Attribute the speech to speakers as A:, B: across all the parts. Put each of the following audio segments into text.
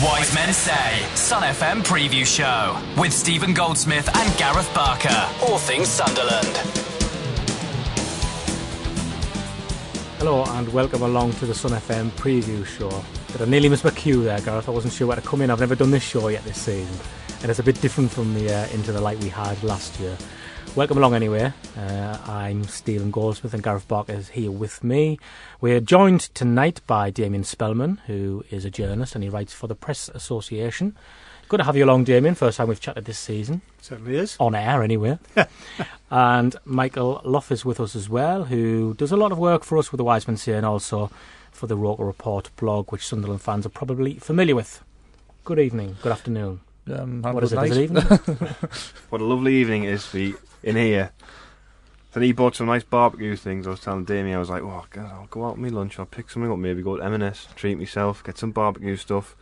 A: Wise Men Say, Sun FM Preview Show with Stephen Goldsmith and Gareth Barker. All things Sunderland.
B: Hello and welcome along to the Sun FM preview show. Did I nearly miss my cue there, Gareth? I wasn't sure where to come in. I've never done this show yet this season, and it's a bit different from the uh, Into the Light we had last year. Welcome along anyway. Uh, I'm Stephen Goldsmith and Gareth Barker is here with me. We're joined tonight by Damian Spellman, who is a journalist and he writes for the Press Association. Good to have you along, Damian. First time we've chatted this season.
C: Certainly is.
B: On air, anyway. and Michael Luff is with us as well, who does a lot of work for us with the Wise Men Say and also for the Roker Report blog, which Sunderland fans are probably familiar with. Good evening, good afternoon.
D: Um,
B: What is it?
D: night.
B: Is it evening?
E: What a lovely evening it is for be in here. Then he bought some nice barbecue things. I was telling Damian, I was like, "Oh, God, I'll go out with my lunch. I'll pick something up. Maybe go to M&S, treat myself, get some barbecue stuff."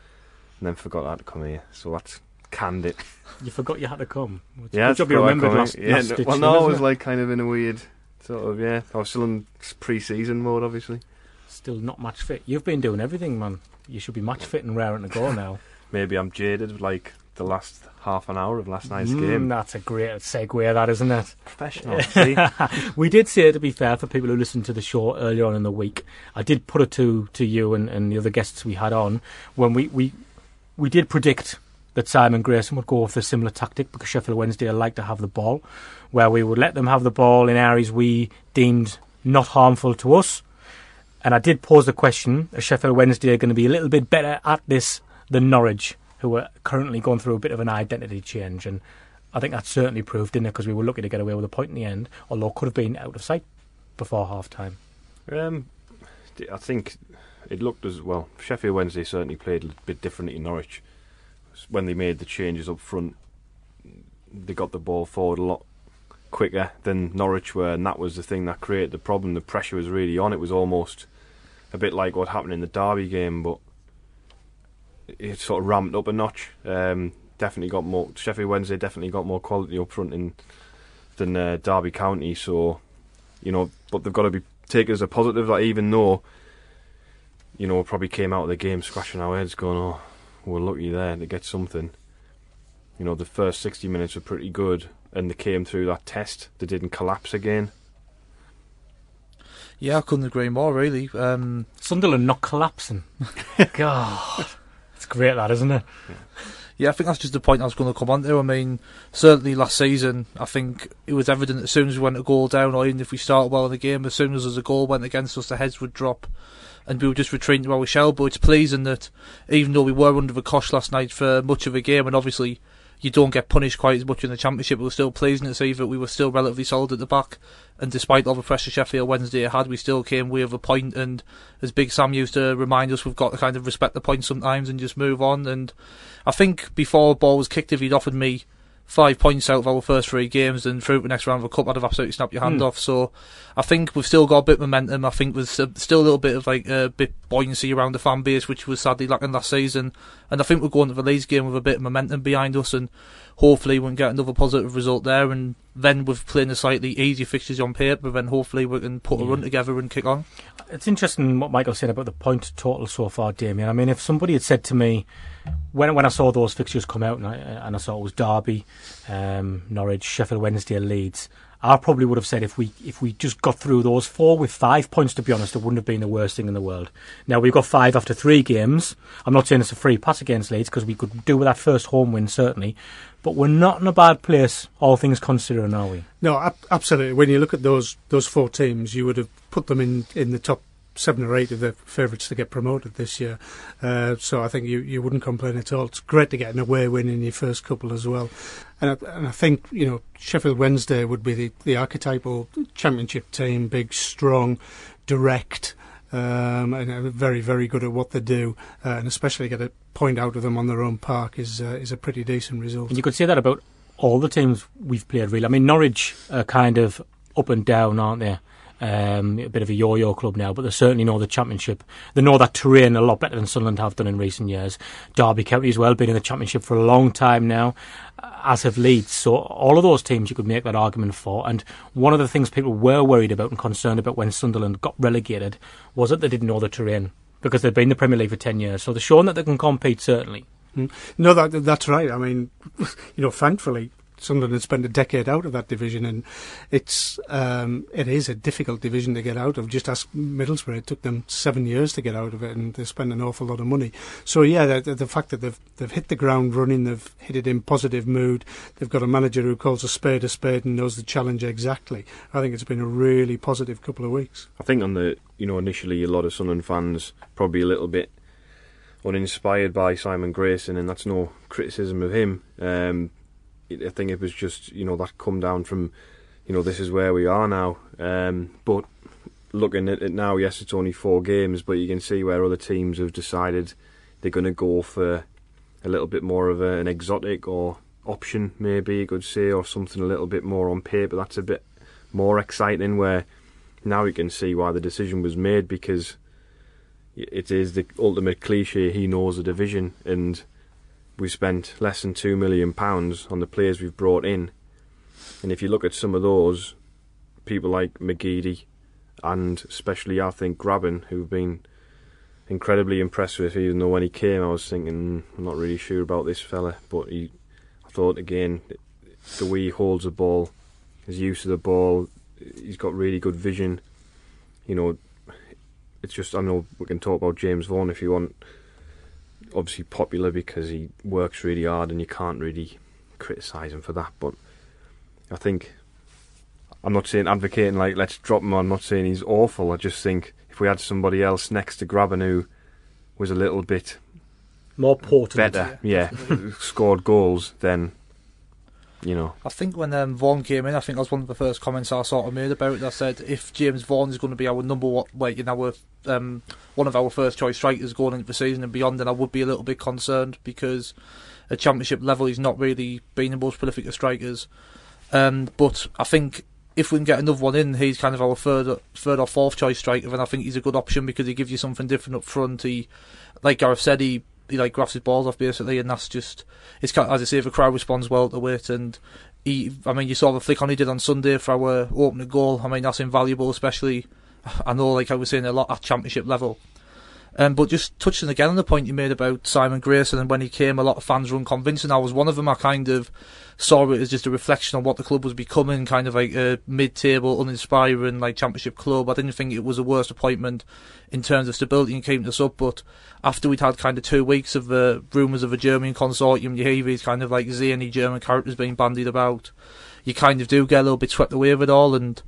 E: And then forgot I had to come here, so that's canned it.
B: you forgot you had to come. It's
E: yeah,
B: good job you
E: I
B: remembered
E: come
B: last,
E: here. Yeah,
B: last
E: no-
B: stitch
E: well, no, I was
B: it?
E: like kind of in a weird sort of yeah. I was still in pre-season mode, obviously.
B: Still not match fit. You've been doing everything, man. You should be match fit and raring to go now.
E: Maybe I'm jaded, with, like the last half an hour of last night's
B: Mm,
E: game.
B: that's a great segue, that isn't it?
E: Professional.
B: We did say, to be fair, for people who listened to the show earlier on in the week, I did put it to, to you and, and the other guests we had on when we, we we did predict that Simon Grayson would go with a similar tactic because Sheffield Wednesday like to have the ball, where we would let them have the ball in areas we deemed not harmful to us. And I did pose the question: Is Sheffield Wednesday going to be a little bit better at this than Norwich, who are currently going through a bit of an identity change? And I think that certainly proved, didn't it? Because we were lucky to get away with a point in the end, although could have been out of sight before half time.
E: Um, I think it looked as well. Sheffield Wednesday certainly played a bit differently in Norwich. When they made the changes up front, they got the ball forward a lot quicker than Norwich were, and that was the thing that created the problem. The pressure was really on. It was almost a bit like what happened in the Derby game, but it sort of ramped up a notch. Um, definitely got more. Sheffield Wednesday definitely got more quality up front in than uh, Derby County. So, you know, but they've got to be taken as a positive. That even though, you know, we probably came out of the game scratching our heads, going, "Oh, we're lucky there to get something." You know, the first sixty minutes were pretty good, and they came through that test. They didn't collapse again.
D: Yeah, I couldn't agree more, really. Um,
B: Sunderland not collapsing. God, it's great, that isn't it?
D: yeah, I think that's just the point I was going to come on to. I mean, certainly last season, I think it was evident as soon as we went a goal down, or even if we started well in the game, as soon as there's a goal went against us, the heads would drop. And we were just retreating to our shell. But it's pleasing that even though we were under the cosh last night for much of the game, and obviously you don't get punished quite as much in the championship, was still pleasing to see that we were still relatively solid at the back. And despite all the pressure Sheffield Wednesday had, we still came with a point. And as Big Sam used to remind us, we've got to kind of respect the point sometimes and just move on. And I think before the ball was kicked, if he'd offered me five points out of our first three games and through the next round of the cup, I'd have absolutely snapped your hand
B: Hmm.
D: off. So I think we've still got a bit of momentum. I think there's uh, still a little bit of like a bit buoyancy around the fan base, which was sadly lacking last season. And I think we're going to the Leeds game with a bit of momentum behind us, and hopefully we can get another positive result there. And then with playing the slightly easier fixtures on paper, then hopefully we can put a
B: Yeah.
D: run together and kick on.
B: It's interesting what Michael said about the point total so far, Damian. I mean, if somebody had said to me when when I saw those fixtures come out and I, and I saw it was Derby, um, Norwich, Sheffield Wednesday, Leeds, I probably would have said if we if we just got through those four with five points, to be honest, it wouldn't have been the worst thing in the world. Now we've got five after three games. I'm not saying it's a free pass against Leeds because we could do with that first home win certainly, but we're not in a bad place, all things considering, are we?
C: No, ab- absolutely. When you look at those those four teams, you would have put them in, in the top seven or eight of the favourites to get promoted this year. Uh, so I think you, you wouldn't complain at all. It's great to get an away win in your first couple as well. And I, and I think, you know, Sheffield Wednesday would be the, the archetypal championship team, big, strong, direct. Um, and very, very good at what they do, uh, and especially get a point out of them on their own park is uh, is a pretty decent result.
B: And you could say that about all the teams we've played. Really, I mean Norwich are kind of up and down, aren't they? Um, a bit of a yo-yo club now, but they certainly know the Championship. They know that terrain a lot better than Sunderland have done in recent years. Derby County as well, been in the Championship for a long time now, as have Leeds. So all of those teams you could make that argument for. And one of the things people were worried about and concerned about when Sunderland got relegated was that they didn't know the terrain because they've been in the Premier League for 10 years. So they're showing that they can compete, certainly.
C: Mm. No, that that's right. I mean, you know, thankfully, Sunderland had spent a decade out of that division, and it's um, it is a difficult division to get out of. Just ask Middlesbrough; it took them seven years to get out of it, and they spent an awful lot of money. So yeah, the, the fact that they've they've hit the ground running, they've hit it in positive mood. They've got a manager who calls a spade a spade and knows the challenge exactly. I think it's been a really positive couple of weeks.
E: I think on the you know initially a lot of Sunderland fans probably a little bit uninspired by Simon Grayson, and that's no criticism of him. Um, I think it was just you know that come down from you know this is where we are now. Um, but looking at it now, yes, it's only four games, but you can see where other teams have decided they're going to go for a little bit more of a, an exotic or option, maybe you could say, or something a little bit more on paper. That's a bit more exciting. Where now you can see why the decision was made because it is the ultimate cliche. He knows the division and we spent less than two million pounds on the players we've brought in, and if you look at some of those, people like McGeady, and especially I think Grabban, who've been incredibly impressed with. Even though when he came, I was thinking hmm, I'm not really sure about this fella, but he, I thought again, the way he holds the ball, his use of the ball, he's got really good vision. You know, it's just I know we can talk about James Vaughan if you want obviously popular because he works really hard and you can't really criticise him for that. But I think I'm not saying advocating like let's drop him. I'm not saying he's awful. I just think if we had somebody else next to Grabban who was a little bit
B: more potent,
E: better, yeah, yeah scored goals, then you know.
D: I think when um, Vaughan came in, I think that was one of the first comments I sort of made about it. I said if James Vaughan is going to be our number one, like in our um, one of our first choice strikers going into the season and beyond, then I would be a little bit concerned because at championship level he's not really been the most prolific of strikers. Um, but I think if we can get another one in, he's kind of our third, third or fourth choice striker, and I think he's a good option because he gives you something different up front. He, like Gareth said, he he like grabs his balls off basically, and that's just it's kind of, as I say, if the crowd responds well to it, and he, I mean, you saw the flick on he did on Sunday for our opening goal. I mean, that's invaluable, especially I know, like I was saying, a lot at championship level. Um, but just touching again on the point you made about Simon Grayson and when he came, a lot of fans were unconvincing. I was one of them. I kind of saw it as just a reflection on what the club was becoming, kind of like a mid-table, uninspiring like championship club. I didn't think it was the worst appointment in terms of stability and keeping us up. But after we'd had kind of two weeks of the uh, rumours of a German consortium, you hear these kind of like zany German characters being bandied about. You kind of do get a little bit swept away with it all, and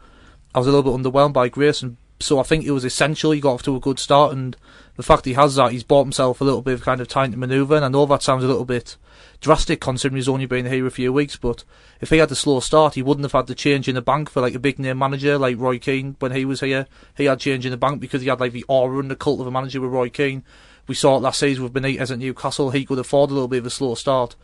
D: I was a little bit underwhelmed by Grayson so I think it was essential he got off to a good start, and the fact he has that, he's bought himself a little bit of kind of time to manoeuvre. And I know that sounds a little bit drastic considering he's only been here a few weeks, but if he had a slow start, he wouldn't have had the change in the bank for like a big name manager like Roy Keane when he was here. He had change in the bank because he had like the aura and the cult of a manager with Roy Keane. We saw it last season with Benitez at Newcastle. He could afford a little bit of a slow start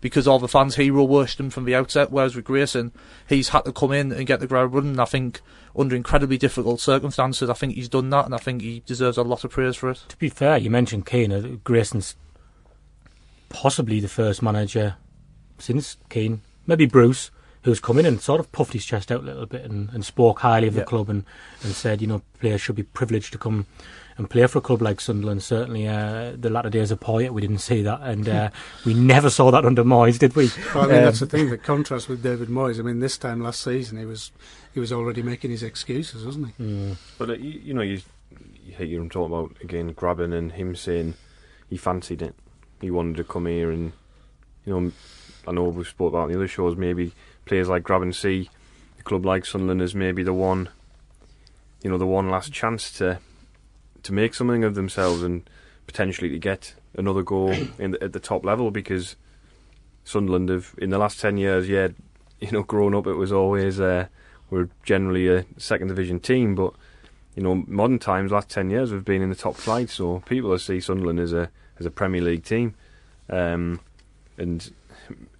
D: because all the fans hero worshipped him from the outset. Whereas with Grayson, he's had to come in and get the ground running. I think under incredibly difficult circumstances, I think he's done that, and I think he deserves a lot of praise for it.
B: To be fair, you mentioned Keane. Uh, Grayson's possibly the first manager since Keane, maybe Bruce, who's come in and sort of puffed his chest out a little bit and, and spoke highly of yeah. the club and, and said, you know, players should be privileged to come and play for a club like Sunderland. Certainly, uh, the latter days of Poyet, we didn't see that, and uh, we never saw that under Moyes, did we?
C: Well, I mean, um, that's the thing. The contrast with David Moyes. I mean, this time last season, he was he was already making his excuses, wasn't he?
E: Mm. But uh, you, you, know, you, you hear him talking about again Grabban and him saying he fancied it. He wanted to come here, and you know, I know we've spoke about the other shows. Maybe players like Grabban see a club like Sunderland as maybe the one, you know, the one last chance to to make something of themselves and potentially to get another goal in the, at the top level because Sunderland have in the last ten years, yeah, you know, growing up it was always uh, we're generally a second division team, but you know, modern times, last ten years we've been in the top flight, so people see Sunderland as a as a Premier League team, um, and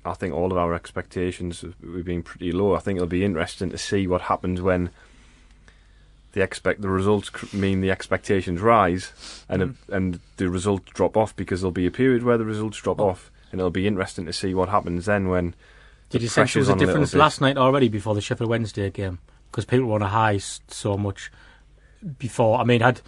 E: I think all of our expectations we've been pretty low. I think it'll be interesting to see what happens when the expect the results mean the expectations rise and mm. a, and the results drop off because there'll be a period where the results drop oh. off and it'll be interesting to see what happens then when
B: did you sense there was a difference a last night already before the Sheffield Wednesday game because people were on a high so much before I mean had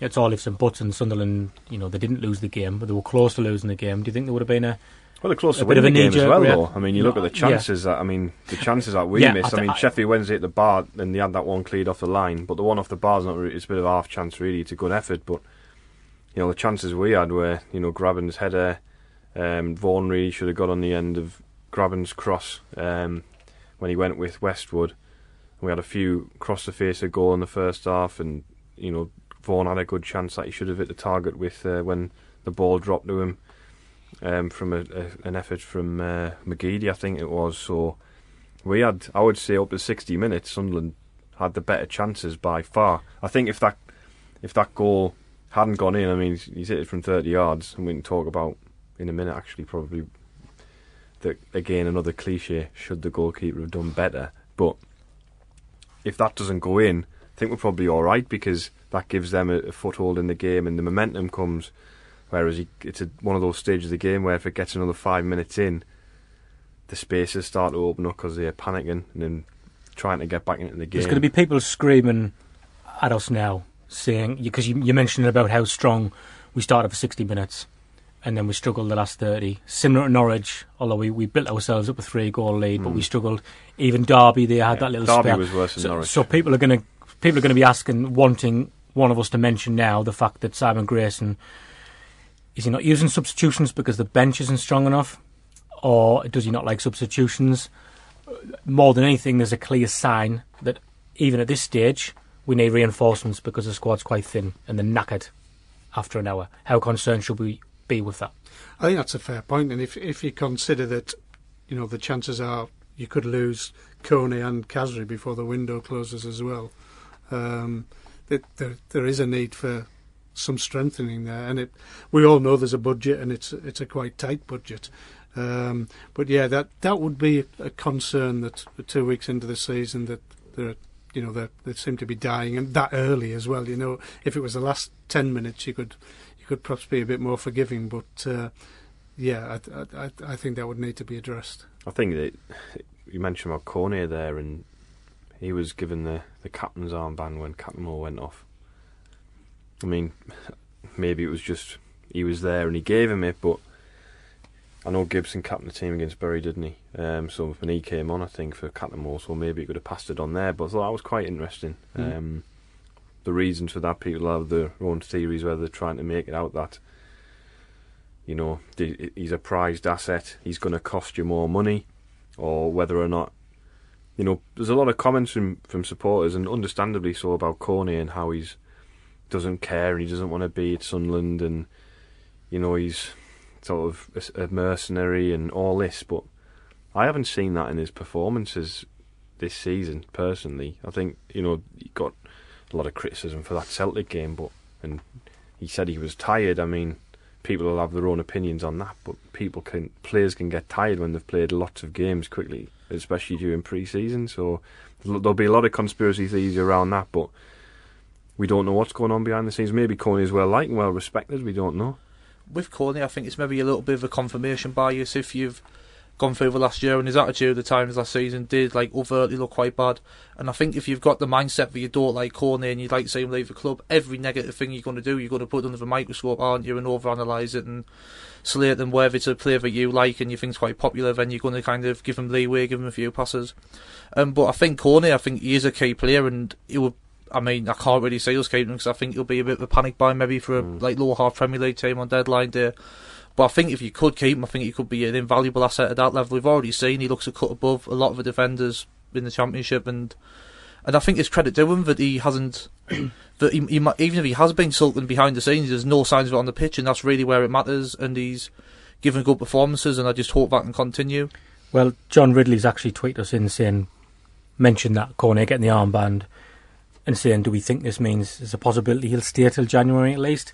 B: it's all ifs and buts and Sunderland you know they didn't lose the game but they were close to losing the game do you think there would have been a
E: well, they're close to winning the game as well, though. I mean, you look at the chances yeah. that I mean, the chances that we yeah, missed. I, mean, I, Sheffield Wednesday at the bar, and they had that one cleared off the line, but the one off the bar is not. Really, it's a bit of a half chance, really. It's a good effort, but you know, the chances we had were, you know, Grabban's header, um, Vaughan really should have got on the end of Grabban's cross um, when he went with Westwood. We had a few cross the face of goal in the first half, and you know, Vaughan had a good chance that he should have hit the target with uh, when the ball dropped to him um, from a, a, an effort from uh, McGeady, I think it was. So we had, I would say, up to 60 minutes, Sunderland had the better chances by far. I think if that if that goal hadn't gone in, I mean, he's hit it from 30 yards, and we can talk about in a minute actually probably that again another cliche. Should the goalkeeper have done better? But if that doesn't go in, I think we're probably all right because that gives them a, a foothold in the game, and the momentum comes Whereas he, it's a, one of those stages of the game where if it gets another five minutes in, the spaces start to open up because they're panicking and then trying to get back into the game.
B: There's going to be people screaming at us now, saying because you, you mentioned about how strong we started for 60 minutes and then we struggled the last 30. Similar to Norwich, although we, we built ourselves up a three goal lead, mm. but we hmm. struggled. Even Derby, they had yeah, that little
E: Derby
B: spell.
E: was worse than
B: so,
E: Norwich.
B: So people are going to people are going to be asking, wanting one of us to mention now the fact that Simon Grayson is he not using substitutions because the bench isn't strong enough, or does he not like substitutions? More than anything, there's a clear sign that even at this stage, we need reinforcements because the squad's quite thin and they're knackered after an hour. How concerned should we be with that?
C: I think that's a fair point, and if if you consider that, you know, the chances are you could lose Koné and Khazri before the window closes as well. Um, that there there is a need for some strengthening there. And it, we all know there's a budget, and it's it's a quite tight budget. Um, but yeah, that that would be a concern that two weeks into the season that they're you know they they seem to be dying and that early as well. You know, if it was the last ten minutes, you could you could perhaps be a bit more forgiving. But uh, yeah, I, I, I think that would need to be addressed.
E: I think that you mentioned about Koné there, and he was given the, the captain's armband when Cattermole went off. I mean, maybe it was just he was there and he gave him it, but I know Gibson captained the team against Bury, didn't he? Um, so when he came on, I think for Cattermole, so maybe he could have passed it on there. But I thought that was quite interesting. Mm. Um, the reasons for that, people have their own theories whether they're trying to make it out that you know he's a prized asset, he's going to cost you more money, or whether or not you know. There's a lot of comments from from supporters, and understandably so, about Koné and how he's doesn't care and he doesn't want to be at Sunderland and you know he's sort of a, mercenary and all this, but I haven't seen that in his performances this season. Personally, I think you know he got a lot of criticism for that Celtic game, but and he said he was tired. I mean, people will have their own opinions on that, but people can players can get tired when they've played lots of games quickly, especially during pre-season. So there'll be a lot of conspiracy theories around that, but we don't know what's going on behind the scenes. Maybe Koné is well liked and well respected. We don't know.
D: With Koné, I think it's maybe a little bit of a confirmation bias if you've gone through the last year and his attitude at the times last season did like overtly look quite bad. And I think if you've got the mindset that you don't like Koné and you'd like to see him leave the club, every negative thing you're going to do, you're going to put under the microscope, aren't you, and overanalyze it and slate them whether it's a player that you like and you think's quite popular, then you're going to kind of give him leeway, give him a few passes. Um, but I think Koné, I think he is a key player and he would I mean, I can't really see us keeping him because I think he'll be a bit of a panic buy maybe for a mm. like lower half Premier League team on deadline day. But I think if you could keep him, I think he could be an invaluable asset at that level. We've already seen he looks a cut above a lot of the defenders in the Championship, and and I think it's credit to him that he hasn't that he, he might, even if he has been sulking behind the scenes, there's no signs of it on the pitch, and that's really where it matters. And he's giving good performances, and I just hope that can continue.
B: Well, John Ridley's actually tweeted us in saying, mentioned that Koné getting the armband and saying, do we think this means there's a possibility he'll stay till January at least?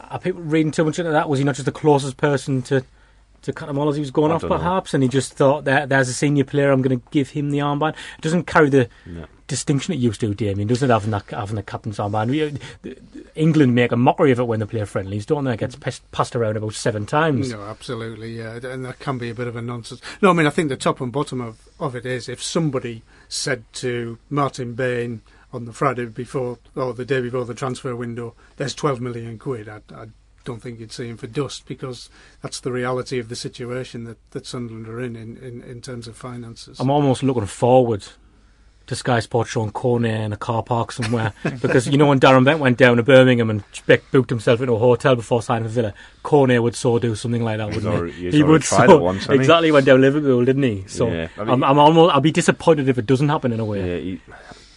B: Are people reading too much into that? Was he not just the closest person to to Cattermole as he was going
E: I
B: off,
E: don't know.
B: perhaps? And he just thought that there's a senior player, I'm going to give him the armband. It doesn't carry the
E: No.
B: distinction it used to, Damian, doesn't it, having, that, having the captain's armband? We, uh, England make a mockery of it when they play friendlies, don't they? It gets pest, passed around about seven times.
C: No, absolutely, yeah, and that can be a bit of a nonsense. No, I mean, I think the top and bottom of, of it is if somebody said to Martin Bain on the Friday before or the day before the transfer window, "There's 12 million quid," I, I don't think you'd see him for dust because that's the reality of the situation that, that Sunderland are in, in in in terms of finances.
B: I'm almost looking forward to Sky Sports showing Koné in a car park somewhere because you know when Darren Bent went down to Birmingham and Beck booked himself into a hotel before signing for Villa, Koné would so do something like that, wouldn't
E: already-
B: he?
E: he's
B: he
E: already
B: would
E: tried
B: so
E: it once, hasn't he?
B: exactly went down Liverpool, didn't he? So
E: Yeah, I mean-
B: I'm, I'm almost I'll be disappointed if it doesn't happen in a way.
E: Yeah, he,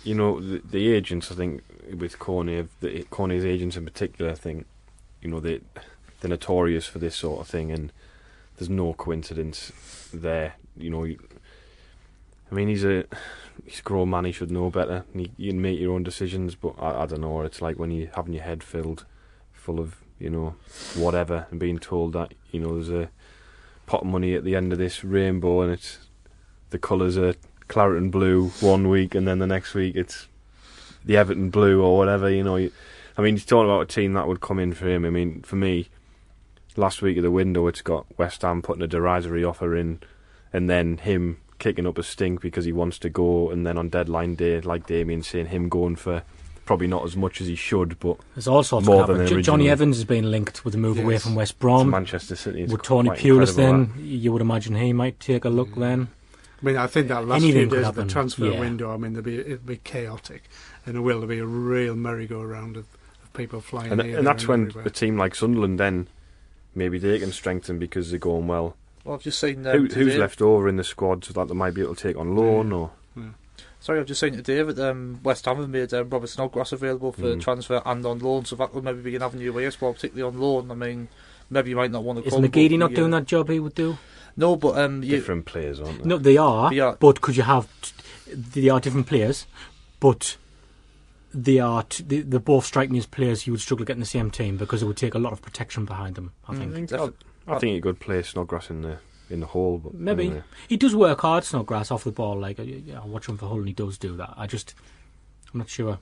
E: you know the, the agents. I think with Koné, the Koné's agents in particular, I think you know they they're notorious for this sort of thing, and there's no coincidence there. You know, I mean, he's a he's a grown man. He should know better. And you, you can make your own decisions, but I, I don't know. It's like when you're having your head filled full of you know whatever, and being told that you know there's a pot of money at the end of this rainbow, and it's the colours are claret and blue one week, and then the next week it's the Everton blue or whatever. You know, I mean, he's talking about a team that would come in for him. I mean, for me, last week at the window, it's got West Ham putting a derisory offer in, and then him kicking up a stink because he wants to go, and then on deadline day, like Damian saying, him going for probably not as much as he should, but
B: There's all sorts
E: More
B: of
E: than
B: happening. Jo- Johnny. Evans has been linked with a move away from West
E: to
B: Brom.
E: Manchester City, it's
B: With Tony
E: quite
B: Pulis,
E: incredible,
B: then you would imagine he might take a look. Mm. Then
C: I mean, I think that last
B: Anything
C: few days of the transfer
B: yeah.
C: window, I mean, there'll be it'll be chaotic, and it will there'll be a real merry-go-round of, of people flying.
E: and, and
C: there
E: that's when
C: everywhere.
E: a team like Sunderland then maybe they can strengthen because they're going well.
D: Well, I've just seen um,
E: Who, who's left over in the squad so that they might be able to take on loan or
D: Sorry, I've just seen today that um, West Ham have made um, Robert Snodgrass available for
E: Mm.
D: transfer and on loan, so that could maybe be an avenue where yes, well, particularly on loan. I mean, maybe you might not want to.
B: is
D: come,
B: McGeady not
D: you-
B: doing that job he would do?
D: No, but um, you,
E: different players, aren't they?
B: No, they are.
D: They are.
B: But could you have? They are different players, but they are. T- they, they both strike me as players you would struggle getting the same team because it would take a lot of protection behind them. I
D: Mm,
B: think
D: defi-
E: I think he could play Snodgrass in the in the hole, but
B: maybe
E: anyway.
B: he does work hard. Snodgrass off the ball. Like yeah, I watch him for Hull, and he does do that. I just, I'm not sure.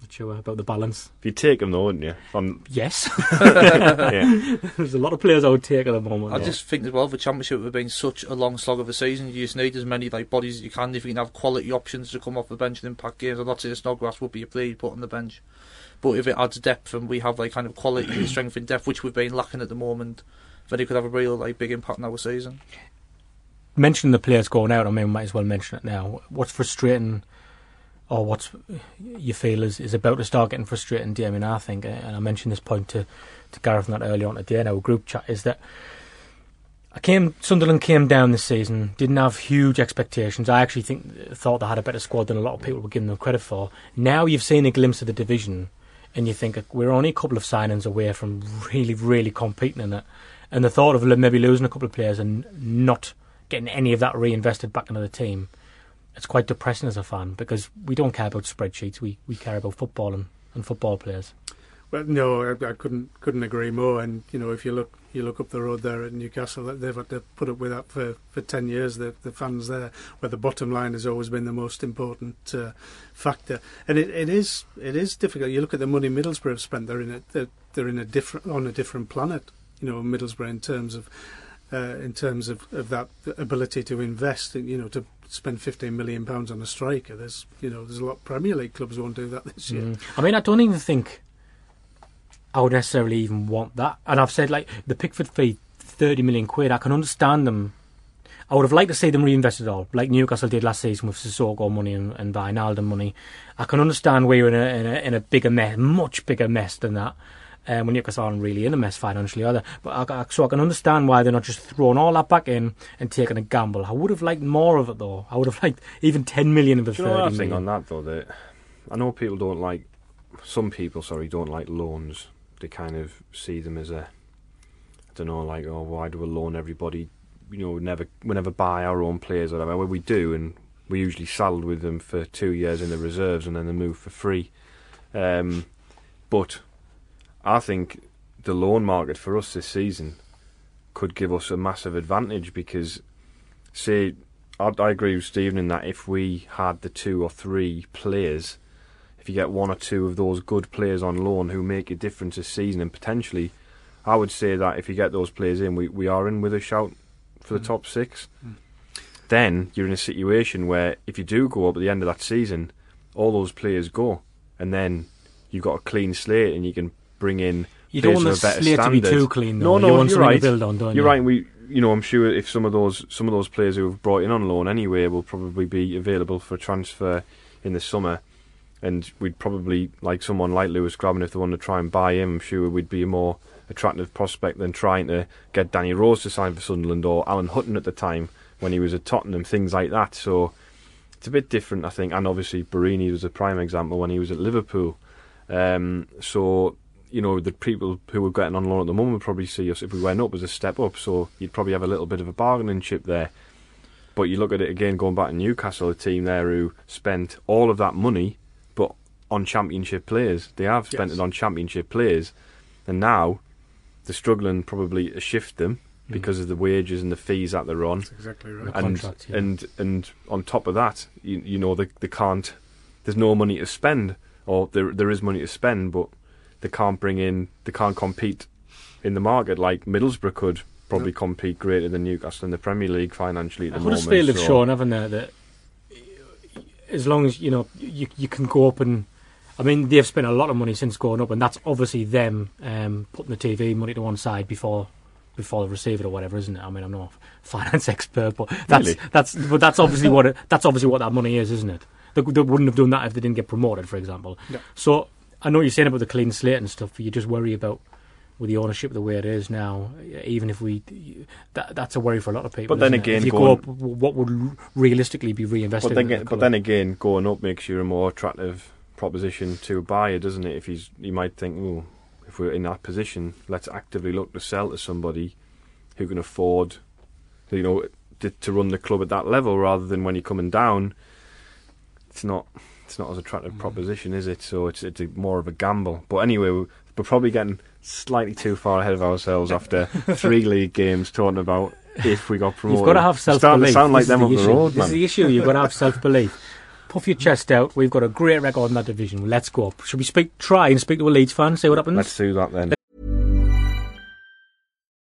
B: Not sure about the balance.
E: If you take them though, wouldn't you? On,
B: Yes,
E: yeah.
B: there's a lot of players I would take at the moment.
D: I
B: yeah.
D: just think as well the championship would have been such a long slog of a season. You just need as many like bodies as you can. If you can have quality options to come off the bench and impact games, I'm not saying Snodgrass would be a player you put on the bench, but if it adds depth and we have like kind of quality and strength in depth, which we've been lacking at the moment, then it could have a real like big impact on our season.
B: mentioning the players going out, I mean, we might as well mention it now. What's frustrating, Oh, or what you feel is, is about to start getting frustrating, Damian, I think, uh, and I mentioned this point to, to Gareth not earlier on today in our group chat, is that I came Sunderland came down this season, didn't have huge expectations. I actually think uh, thought they had a better squad than a lot of people were giving them credit for. Now you've seen a glimpse of the division, and you think we're only a couple of signings away from really, really competing in it. And the thought of maybe losing a couple of players and not getting any of that reinvested back into the team, it's quite depressing as a fan because we don't care about spreadsheets. We we care about football and, and football players.
C: Well, no, I, I couldn't couldn't agree more. And you know, if you look you look up the road there at Newcastle, they've had to put up with that for, for ten years. The the fans there, where the bottom line has always been the most important uh, factor. And it, it is it is difficult. You look at the money Middlesbrough have spent. They're in a they're, they're in a different on a different planet. You know, Middlesbrough in terms of uh, in terms of, of that ability to invest. And, you know, to spend fifteen million pounds on a striker. There's you know there's a lot of Premier League clubs won't do that this year.
B: Mm. I mean, I don't even think I would necessarily even want that. And I've said like the Pickford fee, thirty million quid. I can understand them. I would have liked to see them reinvested all, like Newcastle did last season with Sissoko money and, and Wijnaldum money. I can understand we were in a, in a in a bigger mess, much bigger mess than that. Um, when Newcastle aren't really in a mess financially either, but I, I, so I can understand why they're not just throwing all that back in and taking a gamble. I would have liked more of it though. I would have liked even ten million of the
E: Do you know I
B: million.
E: on that though? That I know people don't like some people, sorry, don't like loans. They kind of see them as a, I don't know, like oh, why do we loan everybody? You know, we never we never buy our own players or whatever. Well, we do, and we usually saddled with them for two years in the reserves, and then they move for free. Um, but I think the loan market for us this season could give us a massive advantage because, say, I, I agree with Stephen in that if we had the two or three players, if you get one or two of those good players on loan who make a difference this season, and potentially, I would say that if you get those players in, we, we are in with a shout for the
C: Mm.
E: top six. Then you're in a situation where if you do go up at the end of that season, all those players go, and then you've got a clean slate and you can bring in
B: You don't
E: players
B: want the slate to be too clean,
E: No,
B: though.
E: no,
B: you want
E: you're right.
B: to build on,
E: You're
B: you?
E: right. We, you know, I'm sure if some of those some of those players who have brought in on loan anyway will probably be available for transfer in the summer, and we'd probably like someone like Lewis Grabban if they wanted to try and buy him. I'm sure we'd be a more attractive prospect than trying to get Danny Rose to sign for Sunderland or Alan Hutton at the time when he was at Tottenham, things like that. So it's a bit different, I think. And obviously, Borini was a prime example when he was at Liverpool. Um, so you know, the people who are getting on loan at the moment would probably see us if we went up as a step up. So you'd probably have a little bit of a bargaining chip there. But you look at it again, going back to Newcastle, a team there who spent all of that money, but on championship players. They have spent
C: Yes.
E: it on championship players, and now they're struggling probably to shift them
C: Mm.
E: because of the wages and the fees that they're on
C: That's exactly right.
E: And
B: contract, yeah.
E: and and on top of that, you, you know they they can't. There's no money to spend, or there there is money to spend, but they can't bring in. They can't compete in the market like Middlesbrough could probably compete greater than Newcastle in the Premier League financially at the moment.
B: Huddersfield have
E: so-
B: shown, haven't they, that as long as you know you you can go up and. I mean, they've spent a lot of money since going up, and that's obviously them um, putting the TV money to one side before before they receive it or whatever, isn't it? I mean, I'm not a finance expert, but that's
E: Really?
B: that's but that's obviously what it, that's obviously what that money is, isn't it? They, they wouldn't have done that if they didn't get promoted, for example.
C: Yeah.
B: So I know what you're saying about the clean slate and stuff. But you just worry about with the ownership the way it is now. Even if we, that that's a worry for a lot of people.
E: But then
B: it?
E: again,
B: if you
E: going-
B: go up, what would realistically be reinvested?
E: But then,
B: in the
E: but then again, going up makes you a more attractive proposition to a buyer, doesn't it? If he's, you might think, oh, if we're in that position, let's actively look to sell to somebody who can afford, you know, to, to run the club at that level, rather than when you're coming down. It's not, it's not as attractive mm. proposition, is it? So it's it's a, more of a gamble. But anyway, we- we're probably getting slightly too far ahead of ourselves after three league games talking about if we got promoted.
B: You've got to have self belief.
E: sound like
B: this
E: them
B: the
E: the
B: issue.
E: road,
B: This is the issue. You've got to have self belief. Puff your chest out. We've got a great record in that division. Let's go up. Should we speak? Try and speak to a Leeds fan. See what happens.
E: Let's do that then.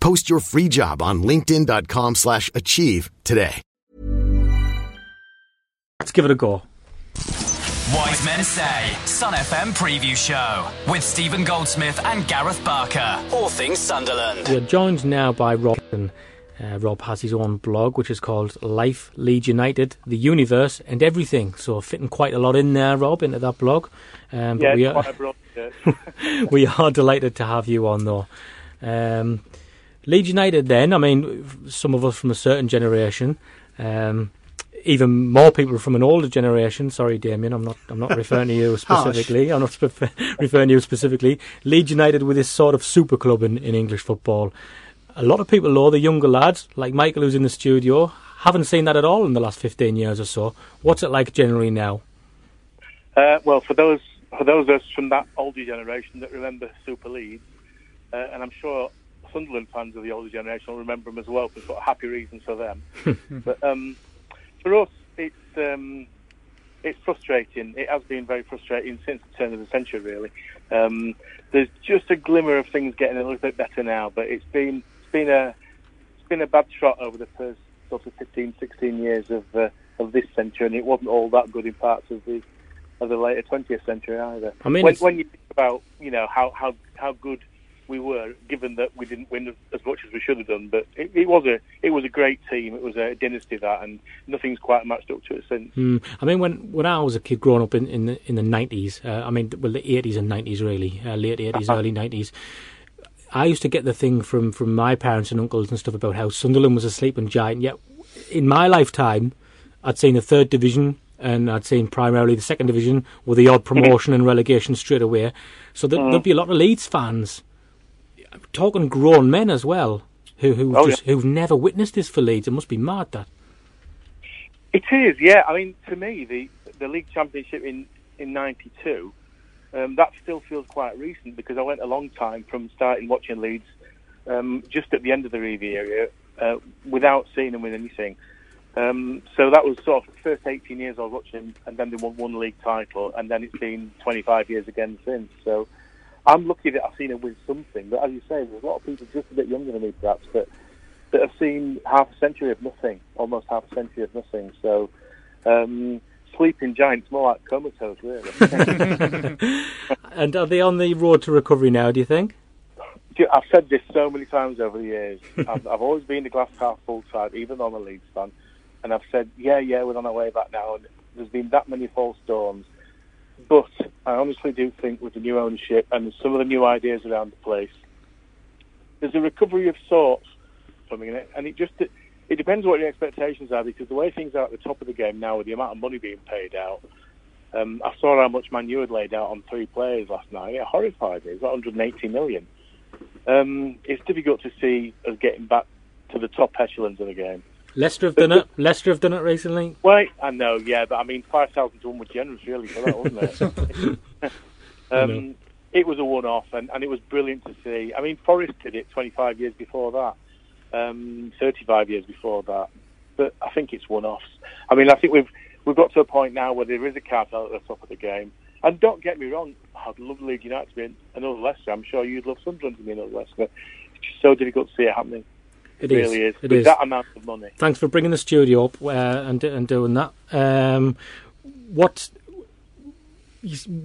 F: Post your free job on linkedin.com/achieve slash achieve today.
B: Let's give it a go.
A: Wise Men Say, Sun FM Preview Show with Stephen Goldsmith and Gareth Barker. All things Sunderland.
B: We are joined now by Rob. Uh, Rob has his own blog, which is called Life Leeds United, the Universe, and Everything. So fitting quite a lot in there, Rob, into that blog. Um, but
G: Yeah,
B: we are,
G: quite a broad
B: we are delighted to have you on, though. Um, Leeds United, then, I mean, some of us from a certain generation, um, even more people from an older generation. Sorry, Damian, I'm not, I'm not referring to you specifically. I'm not spe- referring to you specifically. Leeds United with this sort of super club in, in English football. A lot of people, though, the younger lads, like Michael, who's in the studio, haven't seen that at all in the last 15 years or so. What's it like generally now?
G: Uh, well, for those for those of us from that older generation that remember Super Leeds, uh, and I'm sure Sunderland fans of the older generation will remember them as well for sort of happy reasons for them. but um, for us, it's um, it's frustrating. It has been very frustrating since the turn of the century, really. Um, there's just a glimmer of things getting a little bit better now, but it's been it's been a it's been a bad shot over the first sort of 15, 16 years of uh, of this century, and it wasn't all that good in parts of the of the later 20th century either.
B: I mean,
G: when, when you think about you know how how how good we were, given that we didn't win as much as we should have done. But it, it was a it was a great team. It was a dynasty that, and nothing's quite matched up to it since.
B: Mm. I mean, when when I was a kid growing up in in the in the nineties, uh, I mean, well, the eighties and nineties really, uh, late 80s
G: Uh-huh.
B: early nineties. I used to get the thing from from my parents and uncles and stuff about how Sunderland was a sleeping giant. Yet, in my lifetime, I'd seen the third division. And I'd seen primarily the second division with the odd promotion and relegation straight away. So there, there'll be a lot of Leeds fans talking grown men as well who who
G: Oh,
B: just who've never witnessed this for Leeds. It must be mad that.
G: It is, yeah. I mean, to me, the the league championship in in '92, um, that still feels quite recent because I went a long time from starting watching Leeds um, just at the end of the Revie era uh, without seeing them win anything. Um, so that was sort of the first 18 years I was watching, and then they won one league title, and then it's been 25 years again since. So I'm lucky that I've seen them win something. But as you say, there's a lot of people just a bit younger than me, perhaps, that that have seen half a century of nothing, almost half a century of nothing. So um, sleeping giants, more like comatose, really.
B: And are they on the road to recovery now? Do you think?
G: I've said this so many times over the years. I've, I've always been the glass half full side, even though I'm a Leeds fan. And I've said, yeah, yeah, we're on our way back now. And there's been that many false storms. But I honestly do think with the new ownership and some of the new ideas around the place, there's a recovery of sorts coming in it. And it just it depends what your expectations are because the way things are at the top of the game now with the amount of money being paid out, um, I saw how much Man U had laid out on three players last night. It horrified me. It was like 180 million. Um, it's difficult to see us getting back to the top echelons of the game.
B: Leicester have done it. Leicester have done it recently.
G: Well, I know, yeah, but I mean, 5,000 to 1 was generous, really, for that, wasn't it? um, it was a one off, and, and it was brilliant to see. I mean, Forest did it 25 years before that, um, 35 years before that, but I think it's one offs. I mean, I think we've we've got to a point now where there is a cartel at the top of the game. And don't get me wrong, I'd love Leeds United to be another Leicester. I'm sure you'd love Sunderland to be another Leicester. It's just so difficult to see it happening.
B: It
G: It
B: is.
G: really is.
B: It
G: With
B: is.
G: that amount of money.
B: Thanks for bringing the studio up uh, and and doing that. Um, what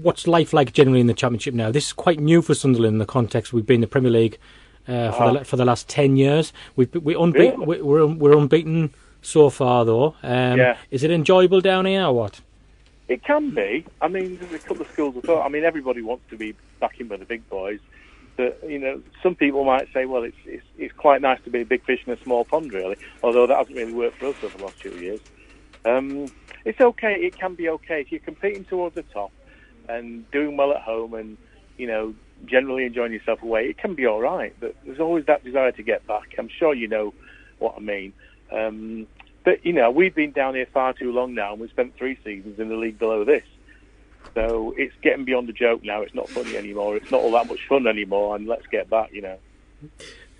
B: what's life like generally in the championship now? This is quite new for Sunderland in the context we've been in the Premier League uh, for the for the last ten years. We've we unbeaten.
G: Really?
B: we- We're we're unbeaten so far though. Um,
G: Yeah.
B: Is it enjoyable down here or what?
G: It can be. I mean, there's a couple of schools of thought. I mean, everybody wants to be back in with the big boys. But, you know, some people might say, well, it's, it's, it's quite nice to be a big fish in a small pond, really, although that hasn't really worked for us over the last few years. Um, it's okay. It can be okay. If you're competing towards the top and doing well at home and, you know, generally enjoying yourself away, it can be all right. But there's always that desire to get back. I'm sure you know what I mean. Um, but, you know, we've been down here far too long now, and we've spent three seasons in the league below this. So it's getting beyond the joke now. It's not funny anymore. It's not all that much fun anymore, and let's get back, you know.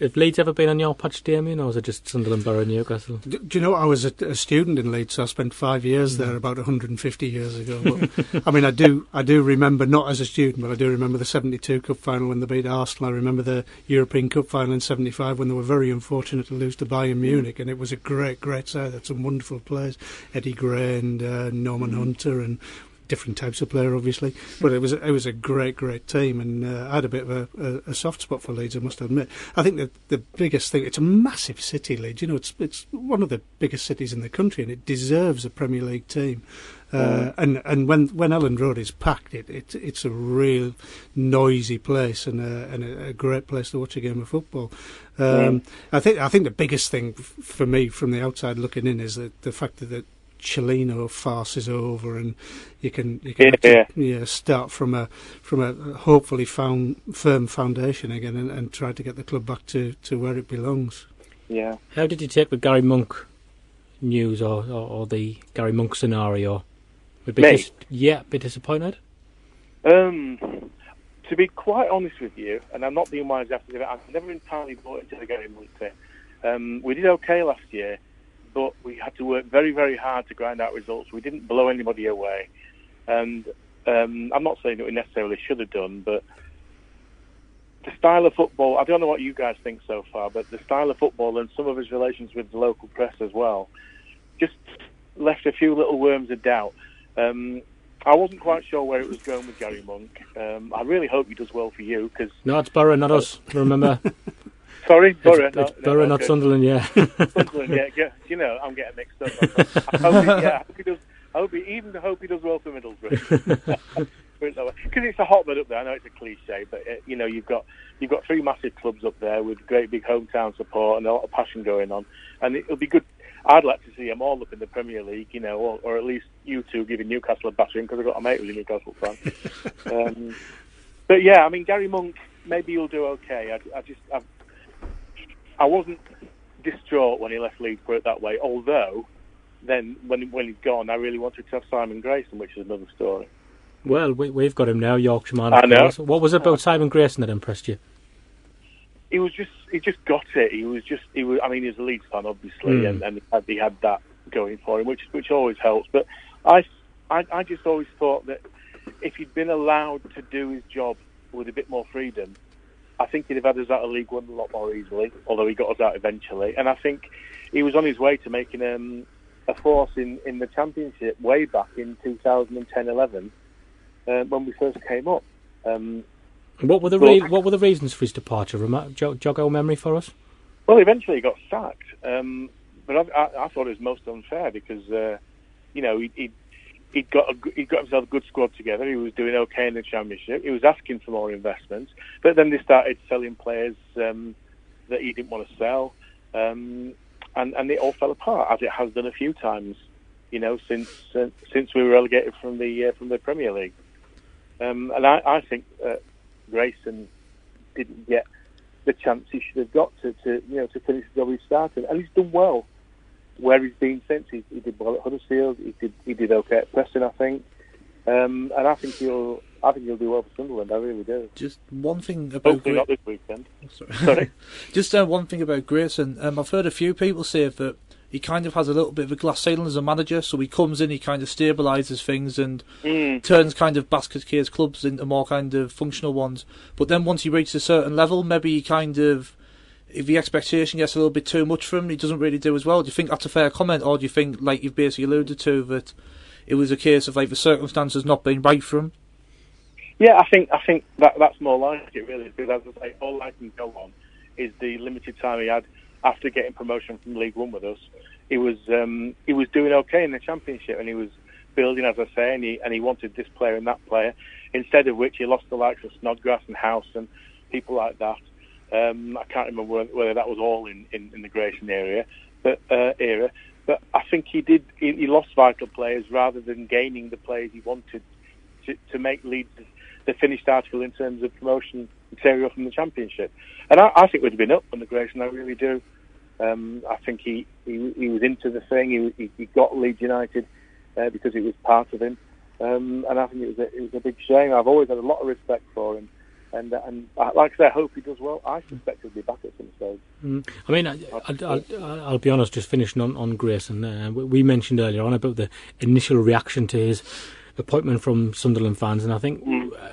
B: Have Leeds ever been on your patch, Damian, or is it just Sunderland, Borough, Newcastle?
C: D- Do you know, I was a, a student in Leeds, so I spent five years mm. there about 150 years ago. But, I mean, I do I do remember, not as a student, but I do remember the 72 Cup final when they beat Arsenal. I remember the European Cup final in 75 when they were very unfortunate to lose to Bayern mm. Munich, and it was a great, great side. They had some wonderful players, Eddie Gray and uh, Norman mm. Hunter and different types of player, obviously. But it was it was a great, great team, and uh, I had a bit of a, a, soft spot for Leeds. I must admit. I think that the biggest thing it's a massive city, Leeds. You know, it's it's one of the biggest cities in the country, and it deserves a Premier League team. Uh, and and when when Elland Road is packed, it, it it's a real noisy place and a, and a, a great place to watch a game of football. Um, I think I think the biggest thing f- for me from the outside looking in is that the fact that the Cellino farce is over and you can you can
G: Yeah.
C: actually, yeah, start from a from a hopefully found firm foundation again and, and try to get the club back to, to where it belongs.
G: Yeah.
B: How did you take the Gary Monk news or, or, or the Gary Monk scenario? A bit
G: Me?
B: dis- yeah, a bit disappointed.
G: Um, to be quite honest with you, and I'm not being wise after it, I've never entirely bought into the Gary with thing. Um, we did okay last year, but we had to work very, very hard to grind out results. We didn't blow anybody away. And um, I'm not saying that we necessarily should have done, but the style of football, I don't know what you guys think so far, but the style of football and some of his relations with the local press as well just left a few little worms of doubt. Um, I wasn't quite sure where it was going with Gary Monk. Um, I really hope he does well for you because.
B: No, it's Borough, not us. Remember,
G: Sorry, Borough,
B: it's,
G: no,
B: it's
G: no,
B: Borough,
G: no,
B: not
G: good.
B: Sunderland. Yeah.
G: Sunderland, yeah, yeah, you know, I'm getting mixed up. I hope he, yeah, I hope he does. I hope he, even hope he does well for Middlesbrough. Because it's a hotbed up there. I know it's a cliche, but uh, you know you've got you've got three massive clubs up there with great big hometown support and a lot of passion going on, and it'll be good. I'd like to see them all up in the Premier League, you know, or, or at least you two giving Newcastle a battering because I've got a mate who's a Newcastle fan. um, but yeah, I mean Gary Monk, maybe he'll do okay. I, I just I, I wasn't distraught when he left Leeds, put it that way. Although, then when when he's gone, I really wanted to have Simon Grayson, which is another story.
B: well, we, we've got him now, Yorkshire man.
G: I know.
B: What was it about Simon Grayson that impressed you?
G: He was just he just got it. He was just he was. I mean, he's a Leeds fan, obviously,
B: Mm.
G: and, and he, had, he had that going for him, which which always helps. But I, I I just always thought that if he'd been allowed to do his job with a bit more freedom, I think he'd have had us out of League One a lot more easily. Although he got us out eventually, and I think he was on his way to making um, a force in, in the Championship way back in 2010-11 uh, when we first came up. Um,
B: What were the re- what were the reasons for his departure? Remi- jog, jog our memory for us.
G: Well, eventually he got sacked, um, but I, I, I thought it was most unfair because uh, you know he he he'd got a, he'd got himself a good squad together. He was doing okay in the championship. He was asking for more investments, but then they started selling players um, that he didn't want to sell, um, and and it all fell apart as it has done a few times. You know, since uh, since we were relegated from the uh, from the Premier League, um, and I, I think uh, Grayson didn't get the chance he should have got to, to you know to finish the job he started, and he's done well. Where he's been since, he, he did well at Huddersfield. He did he did okay at Preston, I think, um, and I think he'll I think he'll do well for Sunderland. I really do.
D: Just one thing about
G: Hopefully
D: Gra-
G: not this weekend.
D: Sorry.
G: Sorry.
D: Just uh, one thing about Grayson. Um, I've heard a few people say that he kind of has a little bit of a glass ceiling as a manager. So he comes in, he kind of stabilises things and
G: Mm.
D: turns kind of basket case clubs into more kind of functional ones. But then once he reaches a certain level, maybe he kind of, if the expectation gets a little bit too much from him, he doesn't really do as well. Do you think that's a fair comment, or do you think, like you've basically alluded to, that it was a case of like the circumstances not being right for him?
G: Yeah, I think I think that that's more like it really because as I say, all I can go on is the limited time he had after getting promotion from League One with us. He was um, he was doing okay in the Championship and he was building, as I say, and he and he wanted this player and that player. Instead of which, he lost the likes of Snodgrass and Howson and people like that. Um, I can't remember whether, whether that was all in, in, in the Grayson area, but uh, era. But I think he did. He, he lost vital players rather than gaining the players he wanted to, to make Leeds the finished article in terms of promotion material from the championship. And I, I think we'd have been up under Grayson. I really do. Um, I think he, he he was into the thing. He he, he got Leeds United uh, because it was part of him. Um, and I think it was a, it was a big shame. I've always had a lot of respect for him. And, uh, and uh, like I say, I hope he does well. I suspect he'll be back at some stage.
B: Mm. I mean, I, I, I, I'll be honest, just finishing on, on Grayson. Uh, we- mentioned earlier on about the initial reaction to his appointment from Sunderland fans, and I think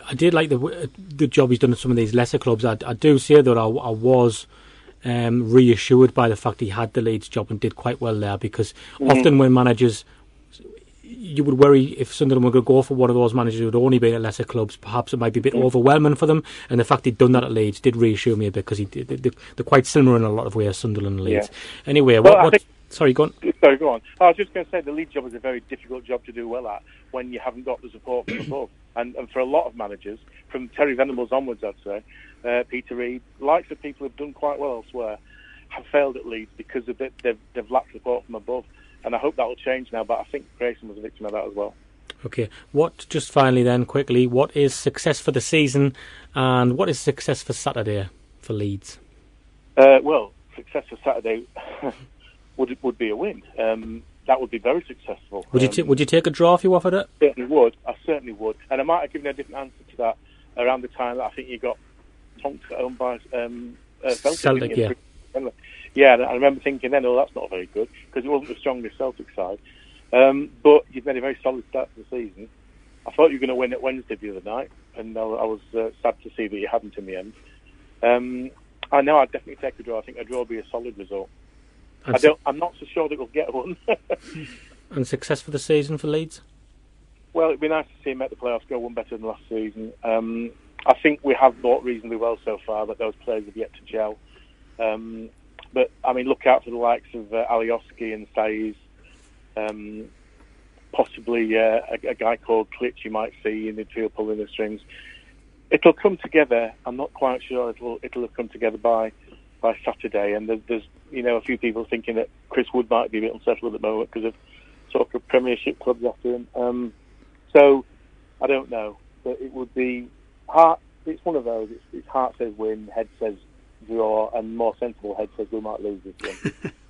B: I did like the the job he's done at some of these lesser clubs. I, I do say that I, I was um, reassured by the fact he had the Leeds job and did quite well there because often when managers you would worry if Sunderland were going to go for one of those managers who would only been at lesser clubs. Perhaps it might be a bit overwhelming for them. And the fact he'd done that at Leeds did reassure me a bit because he did, they, they're quite similar in a lot of ways, Sunderland and Leeds. Anyway,
G: Well,
B: what, what,
G: think-
B: sorry, go on.
G: Sorry, go on. I was just going to say the lead job is a very difficult job to do well at when you haven't got the support from above. And, and for a lot of managers, from Terry Venables onwards, I'd say, uh, Peter Reid, likes of people who've done quite well elsewhere, have failed at Leeds because of it, they've, they've lacked support from above. And I hope that will change now, but I think Grayson was a victim of that as well.
B: Okay, what, just finally then, quickly, what is success for the season and what is success for Saturday for Leeds?
G: Uh, well, success for Saturday would would be a win. Um, that would be very successful.
B: Would you,
G: Um,
B: would you take a draw if you offered it?
G: certainly would. I certainly would. And I might have given a different answer to that around the time that I think you got at home by um, uh, Celtic.
B: Celtic,
G: you? Yeah, I remember thinking then, oh, that's not very good because it wasn't the strongest Celtic side. Um, but you've made a very solid start to the season. I thought you were going to win at Wednesday the other night, and I, I was uh, sad to see that you hadn't in the end. Um, I know I'd definitely take a draw. I think a draw would be a solid result.
B: And,
G: I don't, I'm not so sure that we'll get one.
B: and success for the season for Leeds?
G: Well, it'd be nice to see him make the playoffs go one better than last season. Um, I think we have bought reasonably well so far, but those players have yet to gel. Um, but I mean, look out for the likes of uh, Alioski and Saiz. Um, possibly uh, a, a guy called Klich you might see in the field pulling the strings. It'll come together. I'm not quite sure it'll it'll have come together by by Saturday. And there's, there's you know a few people thinking that Chris Wood might be a bit unsettled at the moment because of sort of Premiership clubs after him. Um, so I don't know, but it would be heart. It's one of those. It's, it's heart says win, head says draw, and more sensible head says we might lose this one.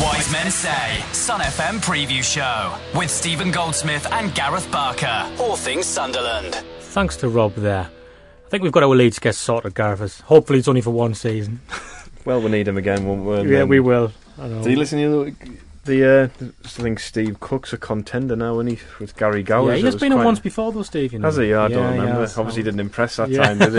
A: Wise Men Say, Sun FM Preview Show with Stephen Goldsmith and Gareth Barker. All things Sunderland.
B: Thanks to Rob there. I think we've got our Leeds guest sorted, Gareth. Hopefully it's only for one season.
E: Well, we need him again, won't we?
B: Yeah, we um, will. I know.
E: Did you listen to the? The uh, I think Steve Cook's a contender now, isn't he? With Gary Gowers.
B: Yeah, he has been on once before though, Steve. You know.
E: Has he? I
B: Yeah,
E: don't remember.
B: has.
E: Obviously, didn't impress that
B: Yeah.
E: time, did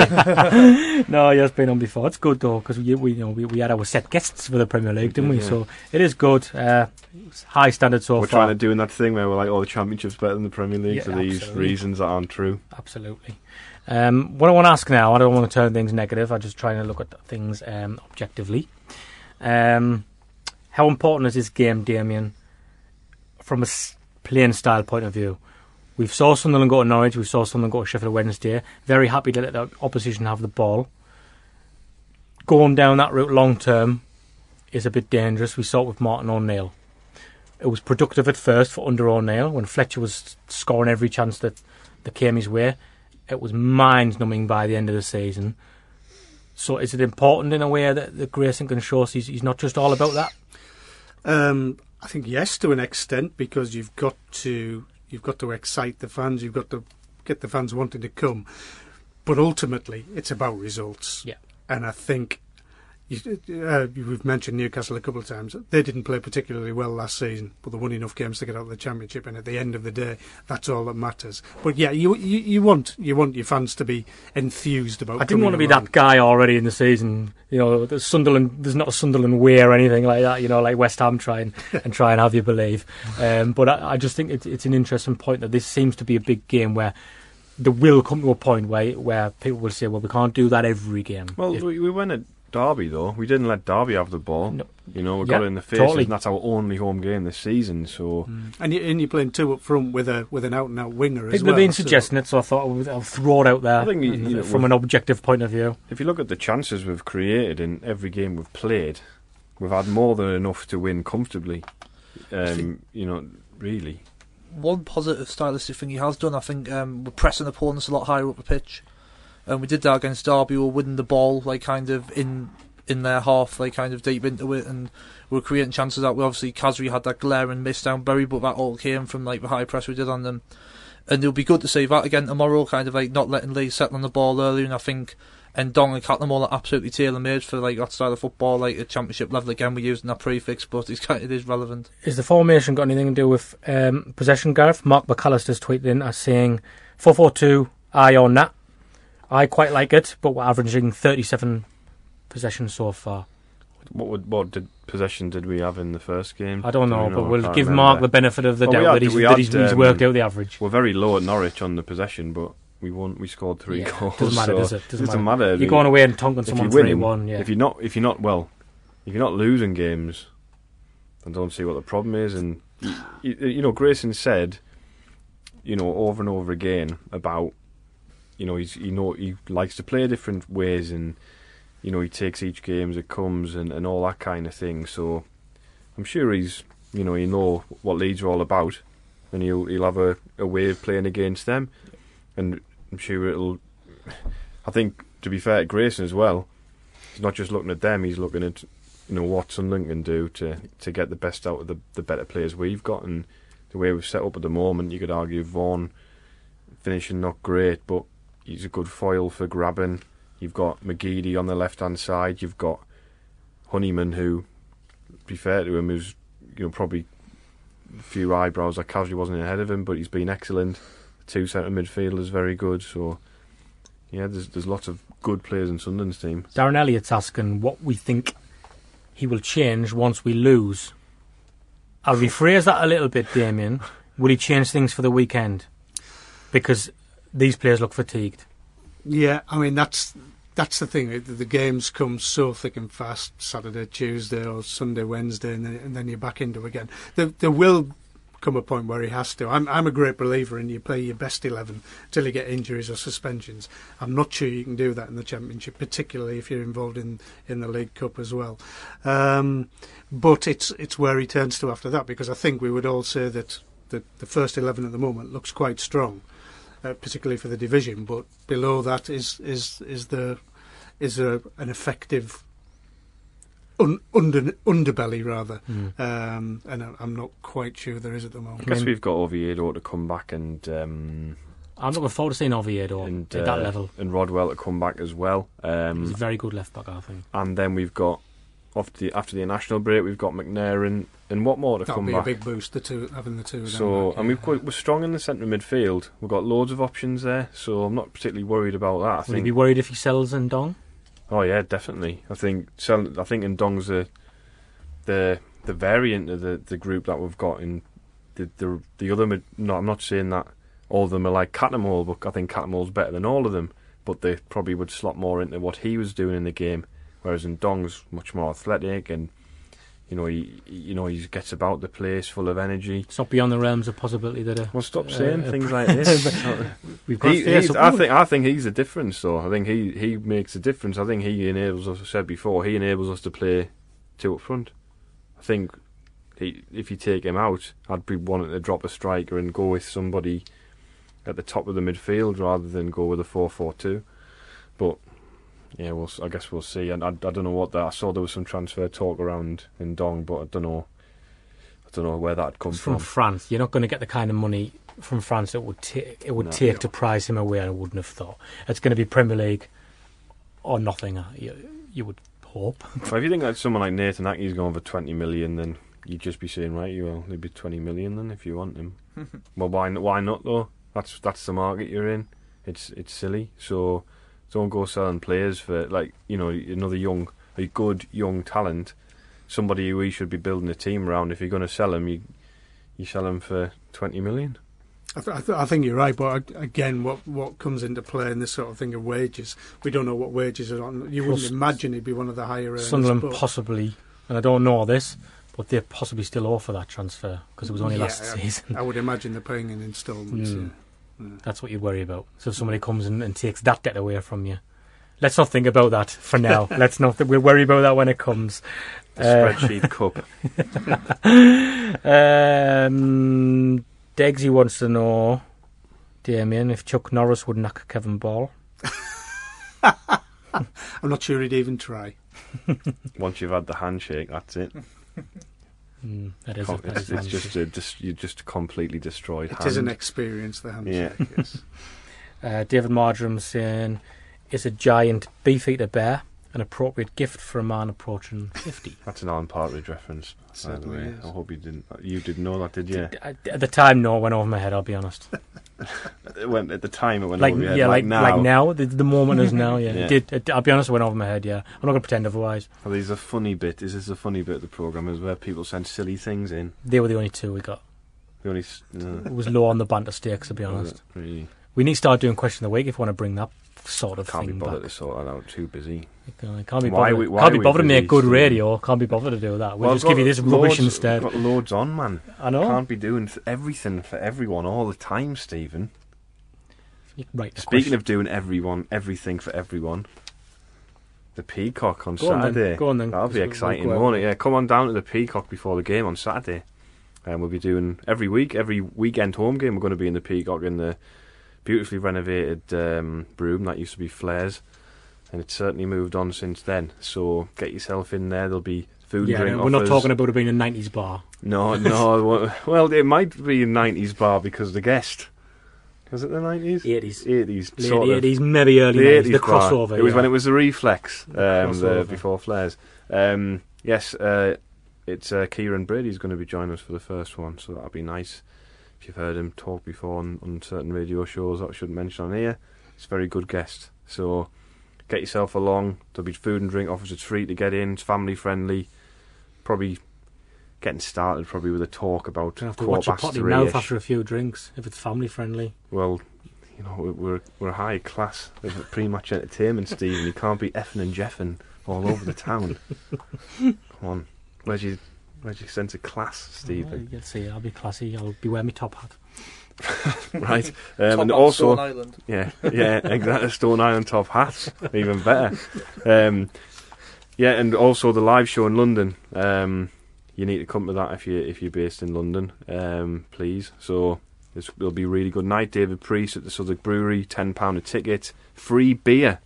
E: he?
B: no, he has been on before. It's good though because we, we, you know, we, we had our set guests for the Premier League, didn't we?
E: yeah.
B: So it is good. Uh, high standard so
E: we're
B: far.
E: trying to do that thing where we're like, "Oh, the Championship's better than the Premier League"
B: Yeah,
E: for these
B: absolutely.
E: reasons that aren't true.
B: Absolutely. Um, what I want to ask now, I don't want to turn things negative. I'm just trying to look at things um, objectively. Um, how important is this game, Damian, from a playing style point of view? We've saw Sunderland go to Norwich. We saw Sunderland go to Sheffield Wednesday. Very happy to let the opposition have the ball. Going down that route long term is a bit dangerous. We saw it with Martin O'Neill. It was productive at first for under O'Neill when Fletcher was scoring every chance that, that came his way. It was mind numbing by the end of the season. So is it important in a way that, that Grayson can show us he's, he's not just all about that?
C: Um, I think yes, to an extent, because you've got to you've got to excite the fans. You've got to get the fans wanting to come. But ultimately, it's about results.
B: Yeah.
C: And I think uh, we've mentioned Newcastle a couple of times. They didn't play particularly well last season, but they won enough games to get out of the championship. And at the end of the day, that's all that matters. But yeah, you you, you want you want your fans to be enthused about.
B: I didn't want to be
C: coming
B: that guy already in the season. You know, the Sunderland. There's not a Sunderland way or anything like that. You know, like West Ham try and, and try and have you believe. Um, but I, I just think it's, it's an interesting point that this seems to be a big game where there will come to a point where where people will say, well, we can't do that every game.
E: Well,
B: If-
E: we, we went at Derby though. We didn't let Derby have the ball.
B: No.
E: You know, we
B: Yeah,
E: got it in the face,
B: totally.
E: and that's our only home game this season. So
C: And, you, and you're playing two up front with a with an out and out winger as
B: People
C: well.
B: have been
C: so-
B: suggesting it, so I thought I would- I'll throw it out there
E: I think you- you know,
B: from an objective point of view.
E: if you look at the chances we've created in every game we've played, we've had more than enough to win comfortably. Um, you know, really.
D: one positive stylistic thing he has done, I think, um, we're pressing opponents a lot higher up the pitch. And we did that against Derby. We were winning the ball, like kind of in in their half, like kind of deep into it, and we were creating chances out. We obviously Khazri had that glaring miss down Bury, but that all came from like the high press we did on them. And it'll be good to see that again tomorrow, kind of like not letting Lee settle on the ball early. And I think Ndong and all are absolutely tailor made for like that style of football, like at championship level. Again, we're using that prefix, but it's kind it is relevant.
B: Is the formation got anything to do with um, possession, Gareth? Mark McAllister's tweeted in as saying 4-4-2, eye on that. I quite like it, but we're averaging 37 possessions so far.
E: What would, what did possession did we have in the first game?
B: I don't
E: Do
B: know,
E: we
B: but
E: I
B: we'll give
E: remember.
B: Mark the benefit of the doubt
E: had-
B: that, he's,
E: we
B: that
E: had,
B: he's, he's
E: um,
B: worked out the average.
E: We're very low at Norwich on the possession, but we won. We scored three
B: Yeah,
E: goals.
B: doesn't matter,
E: so
B: does it? Doesn't
E: doesn't
B: matter.
E: matter.
B: You're going away and tonking someone 3-1, yeah.
E: If you're not, if you're not well, if you're not losing games, I don't see what the problem is. And you, you know, Grayson said, you know, over and over again about, you know, he's you know he likes to play different ways, and you know he takes each game as it comes, and, and all that kind of thing. So I'm sure he's, you know, he know what Leeds are all about, and he'll he'll have a, a way of playing against them, and I'm sure it'll. I think to be fair to Grayson as well, he's not just looking at them; he's looking at you know what Sunderland can do to to get the best out of the the better players we've got, and the way we've set up at the moment. You could argue Vaughan finishing not great, but he's a good foil for Grabban. You've got McGeady on the left hand side. You've got Honeyman, who, to be fair to him, is you know probably a few eyebrows I casually wasn't ahead of him, but he's been excellent. Two centre midfielders very good. So yeah, there's there's lots of good players in Sunderland's team.
B: Darren Elliott's asking what we think he will change once we lose. I'll rephrase that a little bit, Damian. Will he change things for the weekend? because these players look fatigued.
C: Yeah, I mean that's that's the thing. The, games come so thick and fast. Saturday, Tuesday, or Sunday, Wednesday, and then, and then you're back into again. There, there will come a point where he has to. I'm I'm a great believer in you play your best eleven till you get injuries or suspensions. I'm not sure you can do that in the championship, particularly if you're involved in, in the League Cup as well. Um, but it's it's where he turns to after that because I think we would all say that the, the first eleven at the moment looks quite strong, uh, particularly for the division. But below that is is is the is a, an effective un, under, underbelly rather, um, and I- I'm not quite sure there is at the moment.
E: I
C: moment.
E: guess
B: mean-
E: we've got Oviedo to come back and um,
B: I'm looking forward to seeing Oviedo
E: and
B: at that
E: uh,
B: level.
E: and Rodwell to come back as well.
B: He's
E: Um,
B: a very good left back, I think.
E: and then we've got after the after the international break, we've got McNair and, and Watmore to
C: That'll
E: come
C: be
E: back.
C: a big boost. The two having the two. Of them
E: So
C: back,
E: and
C: yeah.
E: we've got, we're strong in the centre midfield. We've got loads of options there, so I'm not particularly worried about that. I
B: Would he
E: think.
B: be worried if he sells Ndong?
E: Oh yeah, definitely. I think Sel- I think Ndong's the the the variant of the, the group that we've got in the the the other. Mid- no, I'm not saying that all of them are like Cattermole, but I think Cattermole's better than all of them. But they probably would slot more into what he was doing in the game, whereas Ndong's much more athletic and. You know, he you know he gets about the place, full of energy.
B: It's not beyond the realms of possibility that a,
E: Well, stop saying
B: uh,
E: things like this.
B: we've got
E: He, I think I think he's the difference, though. I think he, he makes a difference. I think he enables us. I said before, he enables us to play two up front. I think he, if you take him out, I'd be wanting to drop a striker and go with somebody at the top of the midfield rather than go with a four-four-two. But yeah, we'll, s- I guess we'll see. And I, I don't know what that. I saw there was some transfer talk around Ndong, but I don't know. I don't know where that
B: comes from
E: from.
B: France. You're not going to get the kind of money from France it would ta- it would
E: No.
B: take to prize him away. I wouldn't have thought it's going to be Premier League or nothing. uh, You, you would hope.
E: Well, if you think that someone like Nathan Aké's going for 20 million, then you'd just be saying, right, you will, it'd be 20 million then if you want him. well, why, why not though? That's that's the market you're in. It's it's silly. So don't go selling players for like you know another young, a good young talent, somebody who we should be building a team around. If you're going to sell him, you you sell him for 20 million.
C: I, th- I, th- I think you're right, but ag- again, what what comes into play in this sort of thing of wages? We don't know what wages are on. You wouldn't imagine he'd be one of the higher earners.
B: Sunderland
C: but-
B: possibly, and I don't know this, but they're possibly still owe for that transfer because it was only
C: Yeah,
B: last
C: I-
B: season.
C: I would imagine they're paying in instalments.
B: Mm.
C: Yeah.
B: That's what you'd worry about. So if somebody comes in and takes that debt away from you. Let's not think about that for now. Let's not. We'll worry about that when it comes.
E: The
B: Uh,
E: spreadsheet cup.
B: Um, Degsy wants to know, Damian, if Chuck Norris would knock Kevin Ball.
C: I'm not sure he'd even try.
E: Once you've had the handshake, that's it.
B: Mm, that is. A, that
E: it's,
B: is
E: it's just a, just you just completely destroyed.
C: It
E: hand.
C: is an experience, the handshake. Yes.
B: Uh, David Marjoram saying, "Is a giant beef-eater bear an appropriate gift for a man approaching 50?
E: That's an Alan Partridge reference. By the way,
C: is.
E: I hope you didn't. You didn't know that, did you?
B: At at the time, no, it went over my head. I'll be honest.
E: It went at the time. It went
B: like
E: over your head.
B: yeah,
E: like,
B: like
E: now.
B: like now. The, the moment is now. Yeah,
E: Yeah.
B: It did. It, I'll be honest. It went over my head. Yeah, I'm not going to pretend otherwise.
E: Well, there's a funny bit. Is this a funny bit of the program? Is where people send silly things in.
B: They were the only two we got.
E: The only. s- No,
B: It was low on the banter stakes, to be honest.
E: really
B: We need to start doing question of the week if we want to bring that sort of
E: can't be bothered
B: back.
E: to sort that out. Too busy.
B: Can't can't be
E: Why
B: bothered.
E: we- why
B: can't be bothered to make good radio. Can't be bothered to do that. We'll
E: Well,
B: just
E: I've
B: give you this rubbish
E: loads-
B: instead.
E: Got loads on, man.
B: I know.
E: Can't be doing everything for everyone all the time, Stephen.
B: You can write the
E: Speaking
B: question.
E: of doing everyone, everything for everyone. The Peacock on
B: Go on
E: Saturday.
B: go on then,
E: That'll be exciting,
B: we'll
E: won't it? Yeah, come on down to the Peacock before the game on Saturday. And we'll be doing every week, every weekend home game. We're going to be in the Peacock in the beautifully renovated um, room that used to be Flares, and it's certainly moved on since then. So get yourself in there. There'll be food
B: yeah,
E: and drink
B: we're not talking about it being a 90s bar.
E: No, no. well- it might be a '90s bar because the guest. Was it the '90s?
B: 80s.
E: '80s.
B: Late. 80s, maybe early
E: The
B: 90s. The
E: 80s bar.
B: crossover.
E: It was
B: yeah.
E: when it was the Reflex, um, the,
B: crossover.
E: before Flares. Um, yes, uh, it's uh, Kieran Brady's going to be joining us for the first one, so that'll be nice. If you've heard him talk before on, on certain radio shows that I shouldn't mention on here, he's a very good guest. So get yourself along. There'll be food and drink offers. It's free to get in. It's family friendly. Probably getting started probably with a talk about
B: have to watch your potty mouth after a few drinks if it's family friendly.
E: Well, you know, we're- we're high class of pre-match entertainment, Stephen. You can't be effing and jeffing all over the town. Come on, where's your where's your sense of class,
B: Well,
E: Stephen?
B: You'll see, I'll be classy. I'll be wearing my top hat.
E: right, um, and also
D: Stone Island.
E: Yeah, yeah, exactly. Stone Island top hats, even better. Um, yeah, and also the live show in London. Um, you need to come to that if you if you're based in London, um, please. So this will be a really good night. David Priest at the Southwark Brewery, ten pound a ticket, free beer,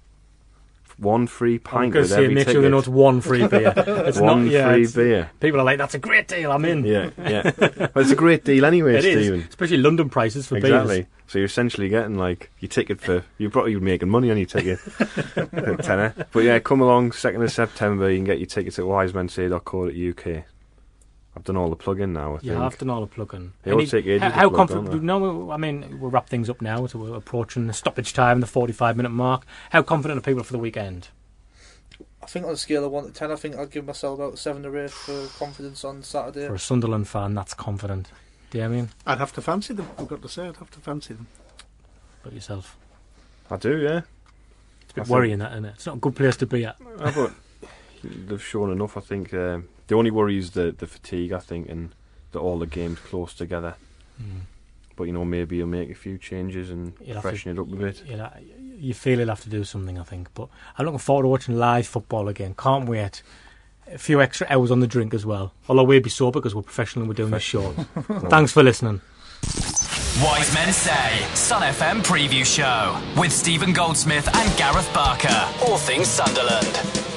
E: one free pint with every
B: make
E: ticket.
B: sure they know it's one free beer. It's
E: one
B: not, yeah,
E: free
B: it's-
E: beer.
B: People are like, that's a great deal, I'm in.
E: Yeah, yeah. well, it's a great deal anyway,
B: It is,
E: Stephen.
B: especially London prices for beers.
E: Exactly.
B: beers.
E: So you're essentially getting like your ticket for you're probably making money on your ticket, tenner. But yeah, come along second of September. You can get your tickets at wisemensay.co.uk. I've done all the plug-in now. I think.
B: Yeah, I've done all the plugging.
E: They all take ages
B: How,
E: to
B: how confident? No, I mean we'll wrap things up now. So we're approaching the stoppage time, the forty-five minute mark. How confident are people for the weekend?
D: I think on a scale of one to ten, I think I'd give myself about seven or eight for confidence on Saturday.
B: For a Sunderland fan, that's confident. Damian, I mean?
C: I'd have to fancy them. I've got to say, I'd have to fancy them.
B: but yourself.
E: I do. Yeah.
B: It's a bit
E: think-
B: worrying that, isn't it? It's not a good place to be at.
E: Uh, but they've shown enough. I think um, the only worry is the the fatigue. I think and that all the games close together.
B: Mm.
E: But you know, maybe you'll make a few changes and
B: You'll have to-
E: freshen it up a bit.
B: You, know, you feel you'll have to do something, I think. But I'm looking forward to watching live football again. Can't wait. A few extra hours on the drink as well. Although we'll be sober because we're professional and we're doing this show. Thanks for listening.
A: Wise Men Say, Sun FM preview show with Stephen Goldsmith and Gareth Barker. All things Sunderland.